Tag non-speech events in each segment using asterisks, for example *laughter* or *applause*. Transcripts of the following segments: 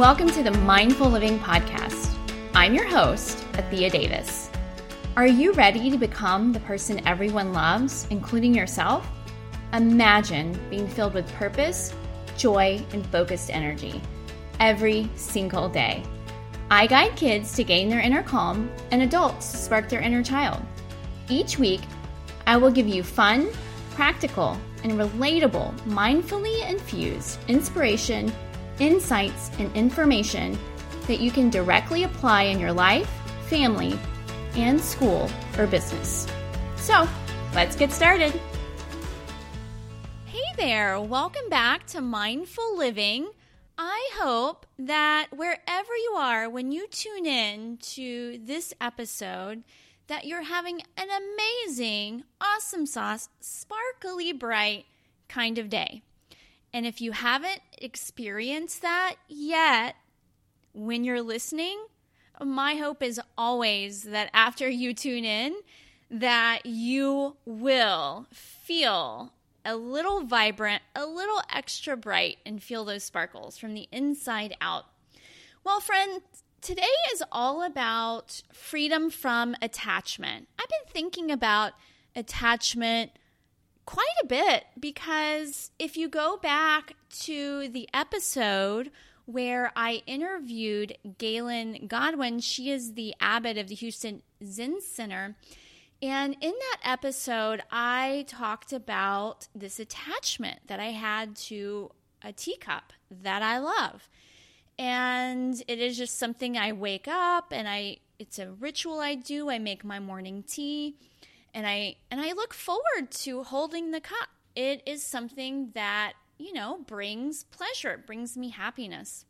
Welcome to the Mindful Living Podcast. I'm your host, Athea Davis. Are you ready to become the person everyone loves, including yourself? Imagine being filled with purpose, joy, and focused energy every single day. I guide kids to gain their inner calm and adults to spark their inner child. Each week, I will give you fun, practical, and relatable, mindfully infused inspiration insights, and information that you can directly apply in your life, family, and school or business. So, let's get started. Hey there, welcome back to Mindful Living. I hope that wherever you are when you tune in to this episode, that you're having an amazing, awesome sauce, sparkly bright kind of day. And if you haven't experienced that yet, when you're listening, my hope is always that after you tune in, that you will feel a little vibrant, a little extra bright, and feel those sparkles from the inside out. Well, friends, today is all about freedom from attachment. I've been thinking about attachment quite a bit because if you go back to the episode where I interviewed Gaelyn Godwin, she is the abbot of the Houston Zen Center. And in that episode, I talked about this attachment that I had to a teacup that I love. And it is just something I wake up and I it's a ritual I do. I make my morning tea and I and I look forward to holding the cup. It is something that, you know, brings pleasure, it brings me happiness.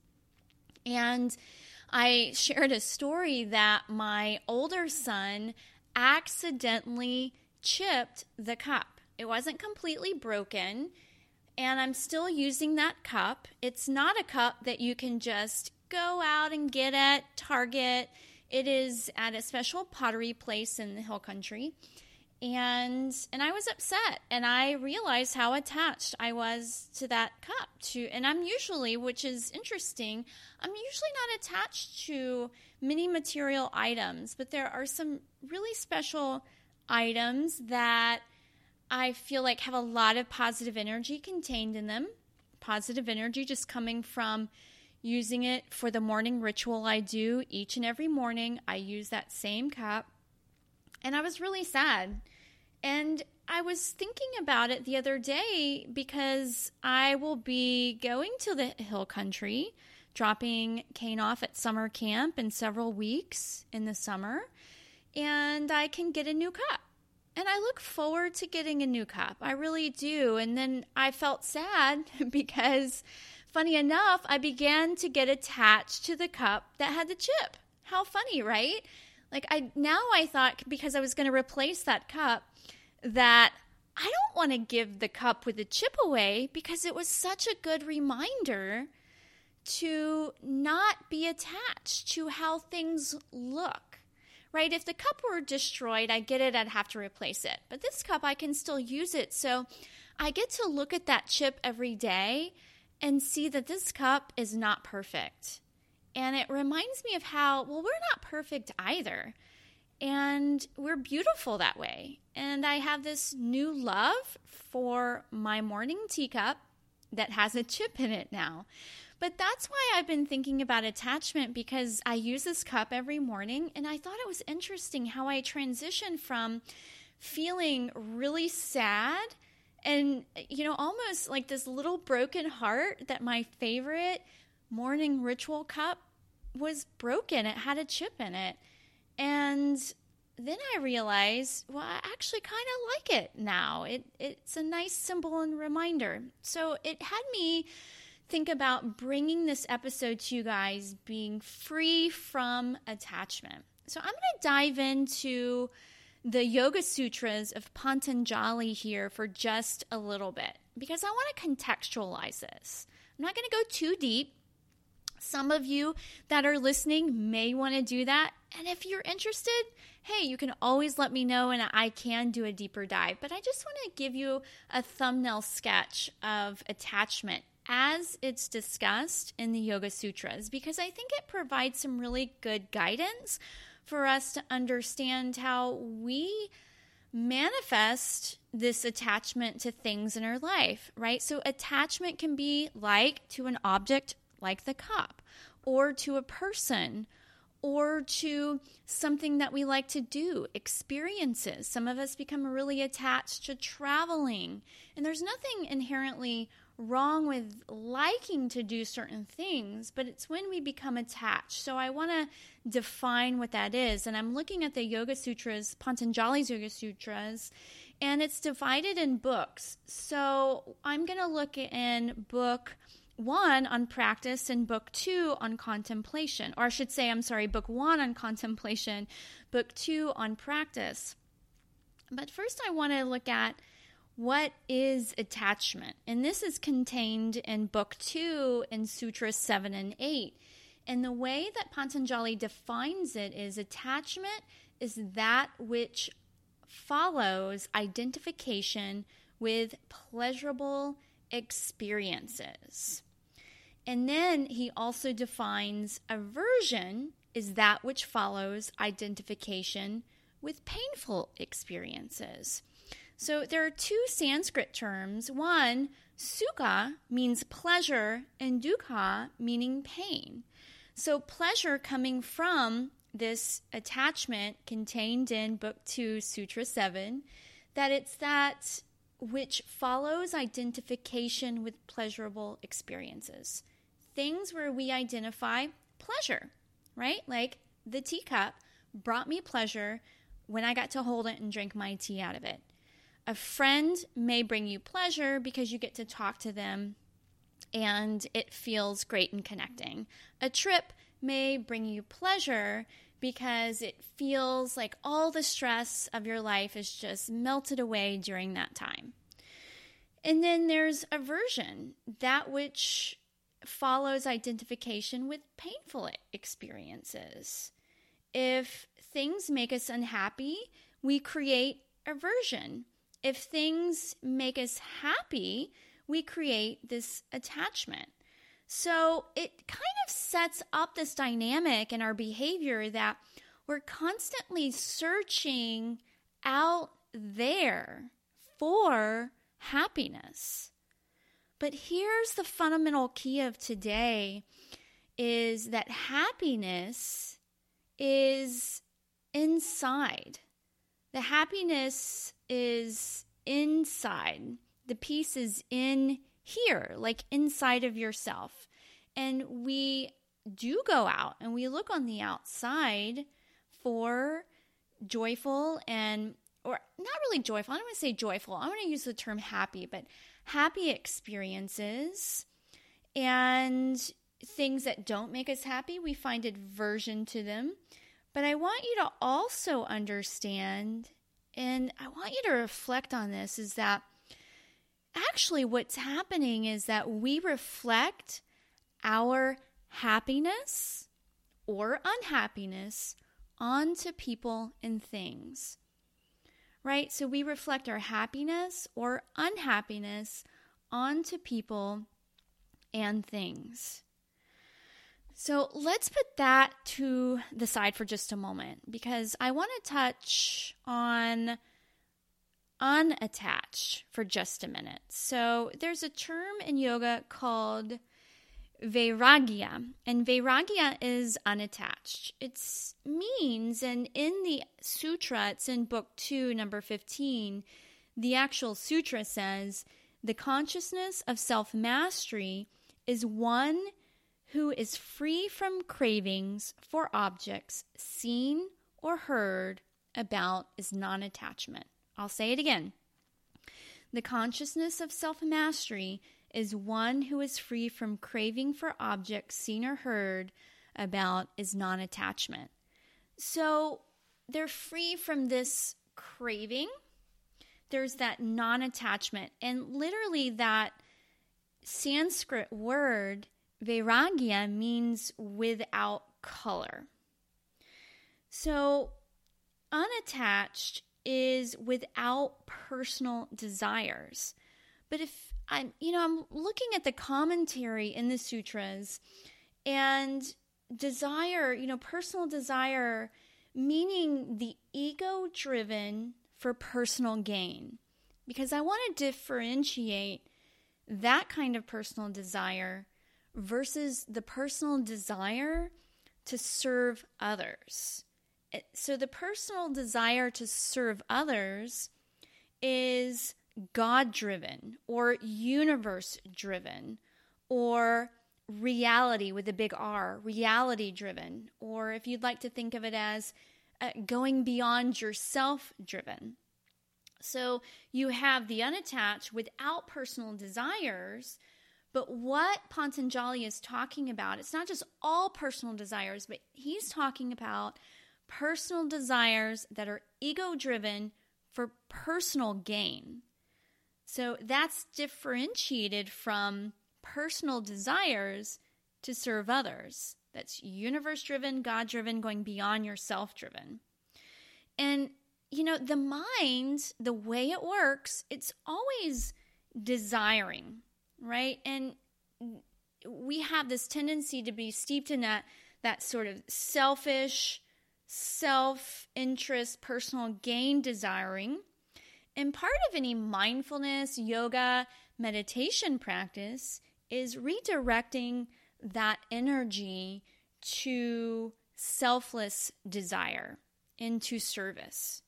And I shared a story that my older son accidentally chipped the cup. It wasn't completely broken, and I'm still using that cup. It's not a cup that you can just go out and get at Target. It is at a special pottery place in the hill country and and I was upset and I realized how attached I was to that cup to and I'm usually which is interesting I'm usually not attached to many material items but there are some really special items that I feel like have a lot of positive energy contained in them. Positive energy just coming from using it for the morning ritual I do each and every morning. I use that same cup. And I was really sad. And I was thinking about it the other day because I will be going to the hill country, dropping Kane off at summer camp in several weeks in the summer, and I can get a new cup. And I look forward to getting a new cup. I really do. And then I felt sad *laughs* because, funny enough, I began to get attached to the cup that had the chip. How funny, right? Like I now I thought because I was going to replace that cup that I don't want to give the cup with the chip away because it was such a good reminder to not be attached to how things look. Right? If the cup were destroyed, I get it, I'd have to replace it. But this cup, I can still use it. So I get to look at that chip every day and see that this cup is not perfect. And it reminds me of how, well, we're not perfect either. And we're beautiful that way. And I have this new love for my morning teacup that has a chip in it now. But that's why I've been thinking about attachment because I use this cup every morning. And I thought it was interesting how I transitioned from feeling really sad and, you know, almost like this little broken heart that my favorite morning ritual cup was broken. It had a chip in it. And then I realized, well, I actually kind of like it now. It it's a nice symbol and reminder. So it had me think about bringing this episode to you guys being free from attachment. So I'm going to dive into the Yoga Sutras of Patanjali here for just a little bit because I want to contextualize this. I'm not going to go too deep some of you that are listening may want to do that. And if you're interested, hey, you can always let me know and I can do a deeper dive. But I just want to give you a thumbnail sketch of attachment as it's discussed in the Yoga Sutras because I think it provides some really good guidance for us to understand how we manifest this attachment to things in our life, right? So, attachment can be like to an object like the cup, or to a person, or to something that we like to do, experiences. Some of us become really attached to traveling, and there's nothing inherently wrong with liking to do certain things, but it's when we become attached. So I want to define what that is. And I'm looking at the Yoga Sutras, Patanjali's Yoga Sutras, and it's divided in books. So I'm going to look in book one on practice and book two on contemplation. Or I should say, I'm sorry, book one on contemplation, book two on practice. But first, I want to look at what is attachment? And this is contained in Book 2 in Sutras 7 and 8. And the way that Patanjali defines it is attachment is that which follows identification with pleasurable experiences. And then he also defines aversion is that which follows identification with painful experiences. So there are two Sanskrit terms. One, sukha means pleasure, and dukkha meaning pain. So pleasure coming from this attachment contained in Book 2, Sutra 7, that it's that which follows identification with pleasurable experiences. Things where we identify pleasure, right? Like the teacup brought me pleasure when I got to hold it and drink my tea out of it. A friend may bring you pleasure because you get to talk to them and it feels great and connecting. A trip may bring you pleasure because it feels like all the stress of your life is just melted away during that time. And then there's aversion, that which follows identification with painful experiences. If things make us unhappy, we create aversion if things make us happy, we create this attachment. So it kind of sets up this dynamic in our behavior that we're constantly searching out there for happiness. But here's the fundamental key of today is that happiness is inside. The happiness is inside. The peace is in here, like inside of yourself. And we do go out and we look on the outside for joyful and or not really joyful. I don't want to say joyful. I want to use the term happy, but happy experiences and things that don't make us happy, we find aversion to them. But I want you to also understand and I want you to reflect on this is that actually what's happening is that we reflect our happiness or unhappiness onto people and things. Right? So we reflect our happiness or unhappiness onto people and things. So let's put that to the side for just a moment because I want to touch on unattached for just a minute. So there's a term in yoga called Vairagya, and Vairagya is unattached. It means, and in the sutra, it's in book two, number 15, the actual sutra says the consciousness of self mastery is one who is free from cravings for objects seen or heard about is non attachment. I'll say it again. The consciousness of self mastery is one who is free from craving for objects seen or heard about is non attachment. So they're free from this craving. There's that non attachment. And literally, that Sanskrit word Vairagya means without color. So, unattached is without personal desires. But if I'm, you know, I'm looking at the commentary in the sutras and desire, you know, personal desire, meaning the ego driven for personal gain. Because I want to differentiate that kind of personal desire versus the personal desire to serve others. Eh, so, the personal desire to serve others is God driven or universe driven or reality with a big R, reality driven, or if you'd like to think of it as uh, going beyond yourself driven. So you have the unattached without personal desires. But what Patanjali is talking about, it's not just all personal desires, but he's talking about personal desires that are ego driven for personal gain. So that's differentiated from personal desires to serve others. That's universe driven, God driven, going beyond yourself driven. And, you know, the mind, the way it works, it's always desiring, right? And we have this tendency to be steeped in that that sort of selfish self-interest personal gain desiring and part of any mindfulness, yoga, meditation practice is redirecting that energy to selfless desire, into service.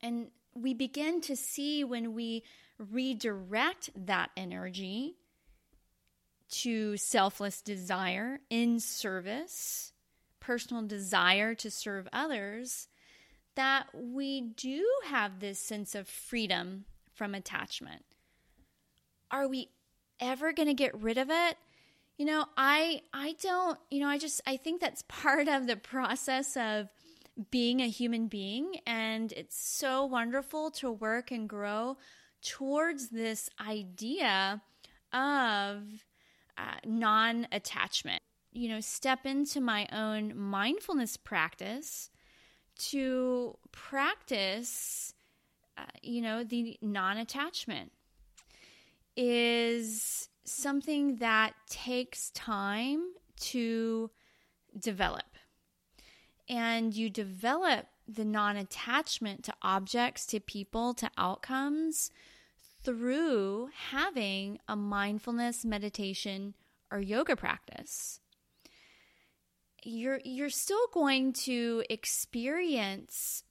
And we begin to see when we redirect that energy to selfless desire in service, personal desire to serve others, that we do have this sense of freedom from attachment. Are we ever going to get rid of it? You know, I I don't, you know, I just I think that's *laughs* part of the process of being a human being and it's so wonderful to work and grow towards this idea of uh, non-attachment. You know, step into my own mindfulness practice to practice, uh, you know, the non attachment is something that takes time to develop. And you develop the non attachment to objects, to people, to outcomes through having a mindfulness meditation or yoga practice you're you're still going to experience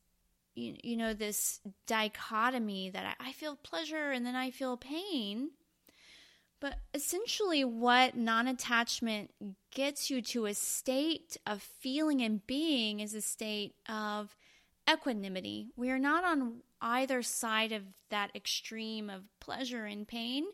you, you know this dichotomy that I, I feel pleasure and then I feel pain. But essentially, what non attachment gets you to a state of feeling and being is a state of equanimity. We are not on either side of that extreme of pleasure and pain,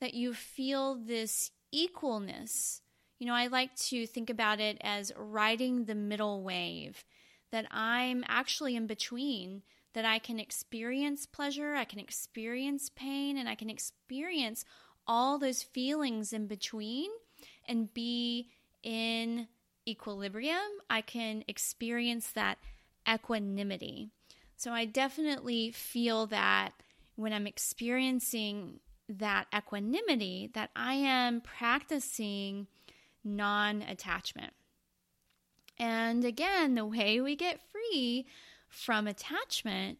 that you feel this equalness you know, I like to think about it as riding the middle wave, that I'm actually in between, that I can experience pleasure, I can experience pain, and I can experience all those feelings in between and be in equilibrium. I can experience that equanimity. So I definitely feel that when I'm experiencing that equanimity, that I am practicing non attachment. And again, the way we get free from attachment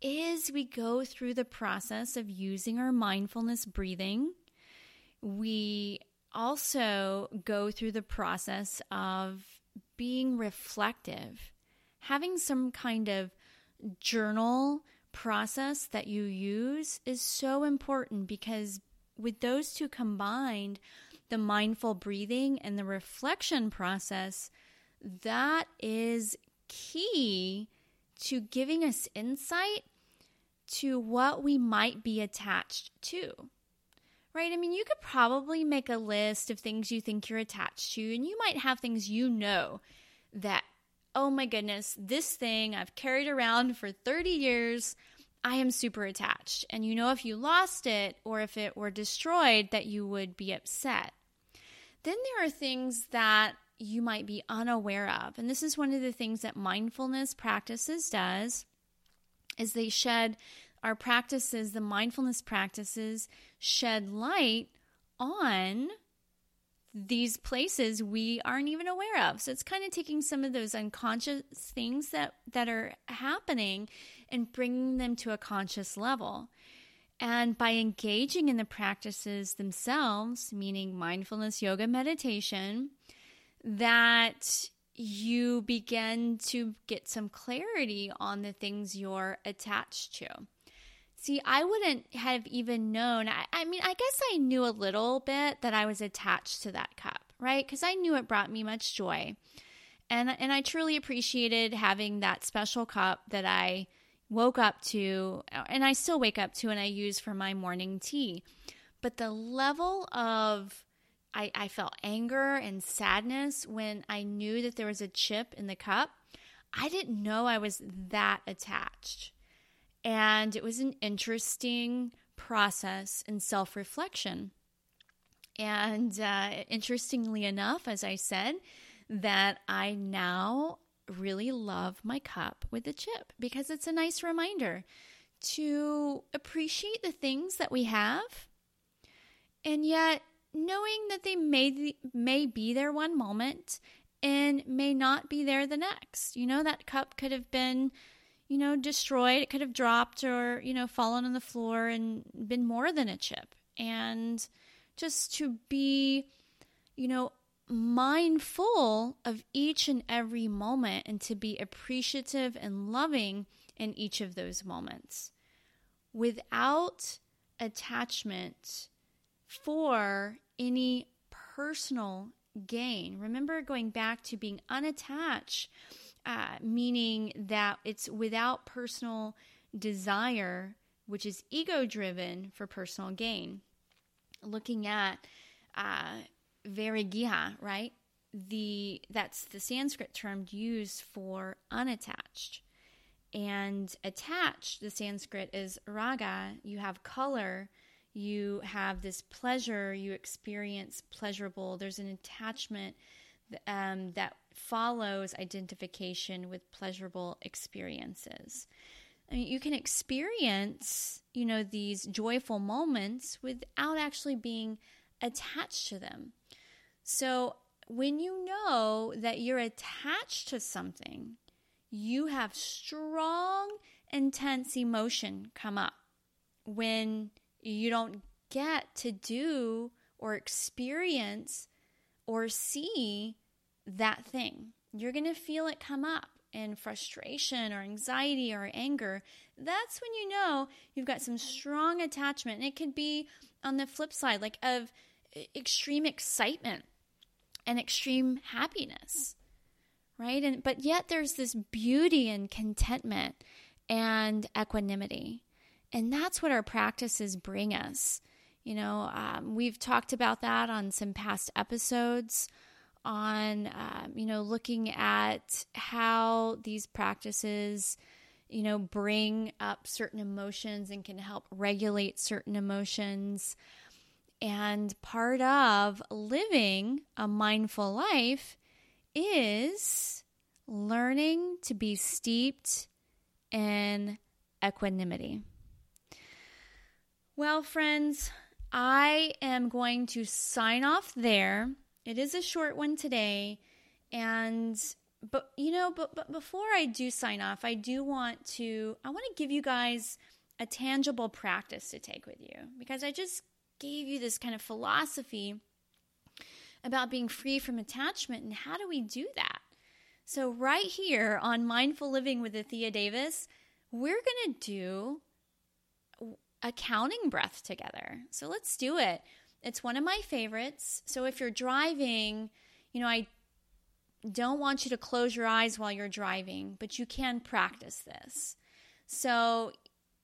is we go through the process of using our mindfulness breathing. We also go through the process of being reflective, having some kind of journal process that you use is so important because with those two combined, the mindful breathing and the reflection process, that is key to giving us insight to what we might be attached to. Right? I mean, you could probably make a list of things you think you're attached to, and you might have things you know that, oh my goodness, this thing I've carried around for 30 years. I am super attached. And you know, if you lost it or if it were destroyed, that you would be upset. Then there are things that you might be unaware of. And this is one of the things that mindfulness practices does is they shed our practices, the mindfulness practices, shed light on these places we aren't even aware of. So it's kind of taking some of those unconscious things that that are happening and bringing them to a conscious level. And by engaging in the practices themselves, meaning mindfulness, yoga, meditation, that you begin to get some clarity on the things you're attached to. See, I wouldn't have even known. I, I, mean, I guess I knew a little bit that I was attached to that cup, right? Because I knew it brought me much joy. And, and I truly appreciated having that special cup that I woke up to, uh, and I still wake up to, and I use for my morning tea. But the level of I, I felt anger and sadness when I knew that there was a chip in the cup. I didn't know I was that attached. And it was an interesting process in self reflection. And uh, interestingly enough, as I said, that I now really love my cup with the chip because it's a nice reminder to appreciate the things that we have and yet knowing that they may may be there one moment and may not be there the next. You know that cup could have been you know, destroyed. It could have dropped or, you know, fallen on the floor and been more than a chip. And just to be, you know, mindful of each and every moment and to be appreciative and loving in each of those moments without attachment for any personal gain. Remember going back to being unattached uh, meaning that it's without personal desire, which is ego driven for personal gain. Looking at uh, right? The that's the Sanskrit term used for unattached. And attached, the Sanskrit is raga. You have color, you have this pleasure, you experience pleasurable. There's an attachment um, that follows identification with pleasurable experiences. I mean, you can experience, you know, these joyful moments without actually being attached to them. So, when you know that you're attached to something, you have strong, intense emotion come up when you don't get to do or experience or see that thing. You're going to feel it come up in frustration or anxiety or anger. That's when you know you've got some strong attachment. And it could be on the flip side, like of extreme excitement and extreme happiness. Right? And but yet there's this beauty and contentment and equanimity. And that's what our practices bring us. You know, um, we've talked about that on some past episodes on, um, you know, looking at how these practices, you know, bring up certain emotions and can help regulate certain emotions. And part of living a mindful life is learning to be steeped in equanimity. Well, friends, I am going to sign off there. It is a short one today. And but you know, but but before I do sign off, I do want to I want to give you guys a tangible practice to take with you because I just gave you this kind of philosophy about being free from attachment and how do we do that? So right here on Mindful Living with Athea Davis, we're going to do a counting breath together. So let's do it. It's one of my favorites. So if you're driving, you know, I don't want you to close your eyes while you're driving, but you can practice this. So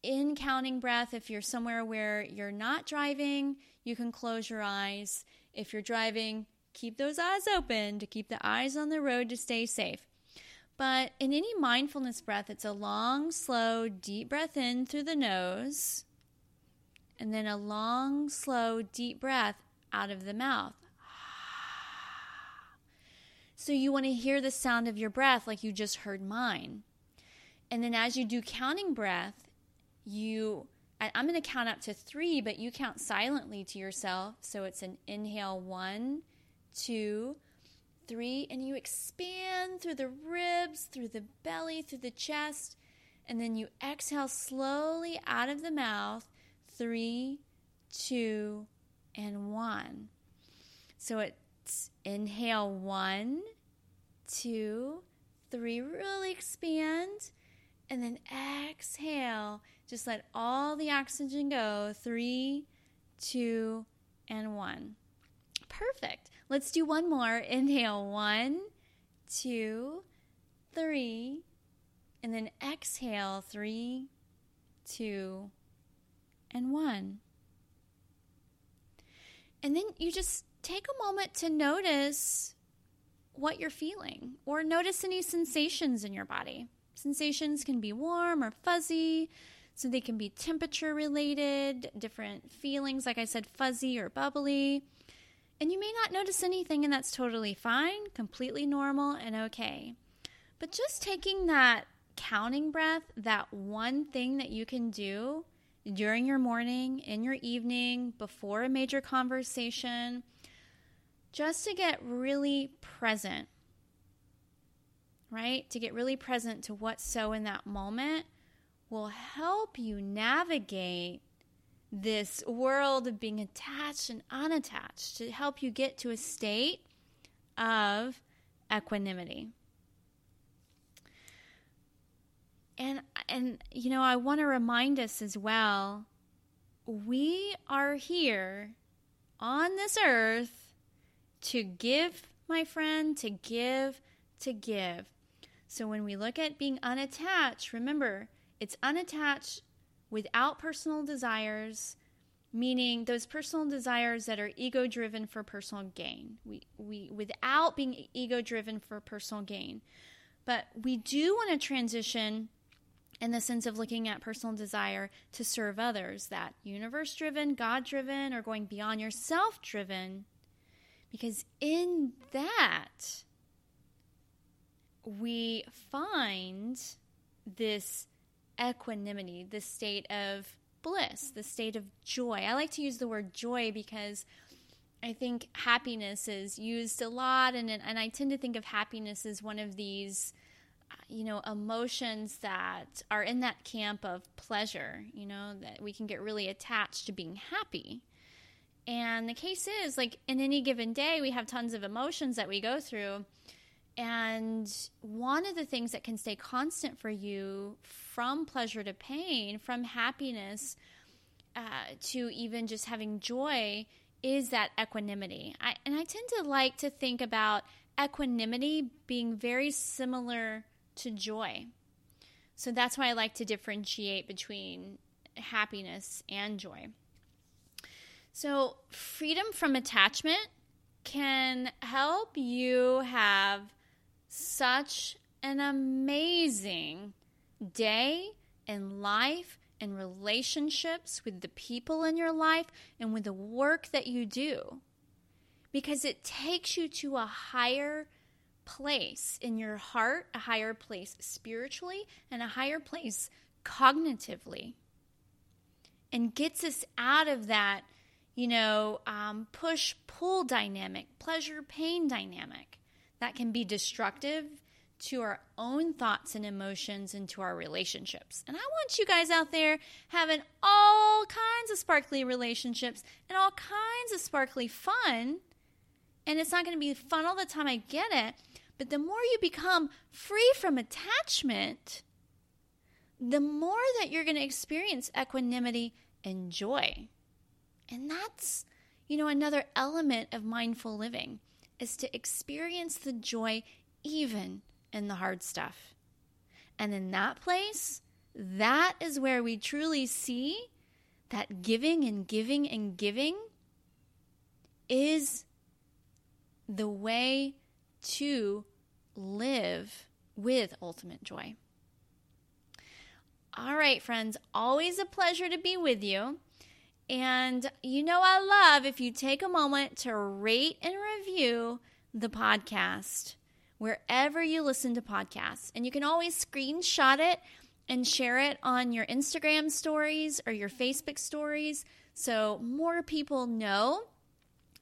in counting breath, if you're somewhere where you're not driving, you can close your eyes. If you're driving, keep those eyes open to keep the eyes on the road to stay safe. But in any mindfulness breath, it's a long, slow, deep breath in through the nose and then a long, slow, deep breath out of the mouth. So you want to hear the sound of your breath like you just heard mine. And then as you do counting breath, you, I'm going to count up to three, but you count silently to yourself. So it's an inhale one, two, three, and you expand through the ribs, through the belly, through the chest, and then you exhale slowly out of the mouth, three, two, and one. So it's inhale one, two, three, really expand, and then exhale. Just let all the oxygen go. Three, two, and one. Perfect. Let's do one more. Inhale one, two, three, and then exhale three, two, and one. And then you just take a moment to notice what you're feeling or notice any sensations in your body. Sensations can be warm or fuzzy, so they can be temperature related, different feelings, like I said, fuzzy or bubbly. And you may not notice anything, and that's totally fine, completely normal and okay. But just taking that counting breath, that one thing that you can do during your morning, in your evening, before a major conversation, just to get really present, right? To get really present to what's so in that moment will help you navigate this world of being attached and unattached to help you get to a state of equanimity. And and you know, I want to remind us as well we are here on this earth to give, my friend, to give, to give. So when we look at being unattached, remember, it's unattached without personal desires, meaning those personal desires that are ego driven for personal gain. We, we without being ego driven for personal gain. But we do want to transition in the sense of looking at personal desire to serve others, that universe driven, God driven, or going beyond yourself driven because in that, we find this equanimity, this state of bliss, the state of joy. I like to use the word joy because I think happiness is used a lot, and, and I tend to think of happiness as one of these, you know, emotions that are in that camp of pleasure, you know, that we can get really attached to being happy. And the case is, like, in any given day, we have tons of emotions that we go through. And one of the things that can stay constant for you from pleasure to pain, from happiness uh, to even just having joy, is that equanimity. I, and I tend to like to think about equanimity being very similar to joy. So that's why I like to differentiate between happiness and joy. So, freedom from attachment can help you have such an amazing day in life and relationships with the people in your life and with the work that you do because it takes you to a higher place in your heart, a higher place spiritually, and a higher place cognitively, and gets us out of that you know, um, push pull dynamic, pleasure pain dynamic that can be destructive to our own thoughts and emotions and to our relationships. And I want you guys out there having all kinds of sparkly relationships and all kinds of sparkly fun. And it's not going to be fun all the time, I get it. But the more you become free from attachment, the more that you're going to experience equanimity and joy. And that's, you know, another element of mindful living is to experience the joy even in the hard stuff. And in that place, that is where we truly see that giving and giving and giving is the way to live with ultimate joy. All right, friends, always a pleasure to be with you. And you know, I love if you take a moment to rate and review the podcast wherever you listen to podcasts. And you can always screenshot it and share it on your Instagram stories or your Facebook stories so more people know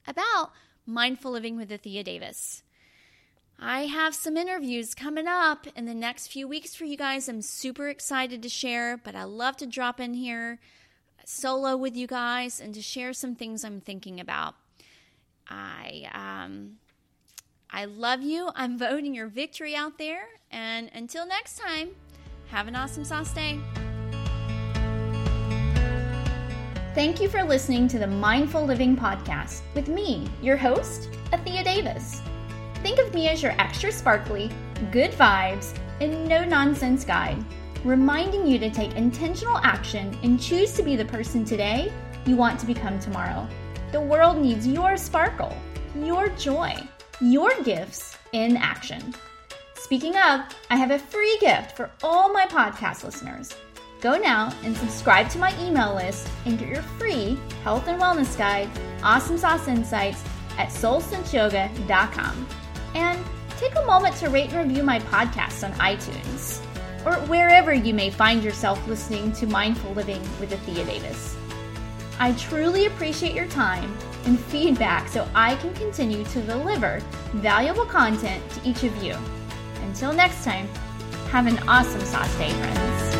about mindful living with Athea Davis. I have some interviews coming up in the next few weeks for you guys. I'm super excited to share, but I love to drop in here solo with you guys and to share some things I'm thinking about. I um, I love you. I'm voting your victory out there. And until next time, have an awesome sauce day. Thank you for listening to the Mindful Living Podcast with me, your host, Athea Davis. Think of me as your extra sparkly, good vibes, and no nonsense guide, reminding you to take intentional action and choose to be the person today you want to become tomorrow. The world needs your sparkle, your joy, your gifts in action. Speaking of, I have a free gift for all my podcast listeners. Go now and subscribe to my email list and get your free health and wellness guide, Awesome Sauce Insights, at soulsenseyoga.com. And take a moment to rate and review my podcast on iTunes or wherever you may find yourself listening to Mindful Living with Athea Davis. I truly appreciate your time and feedback so I can continue to deliver valuable content to each of you. Until next time, have an awesome sauce day, friends.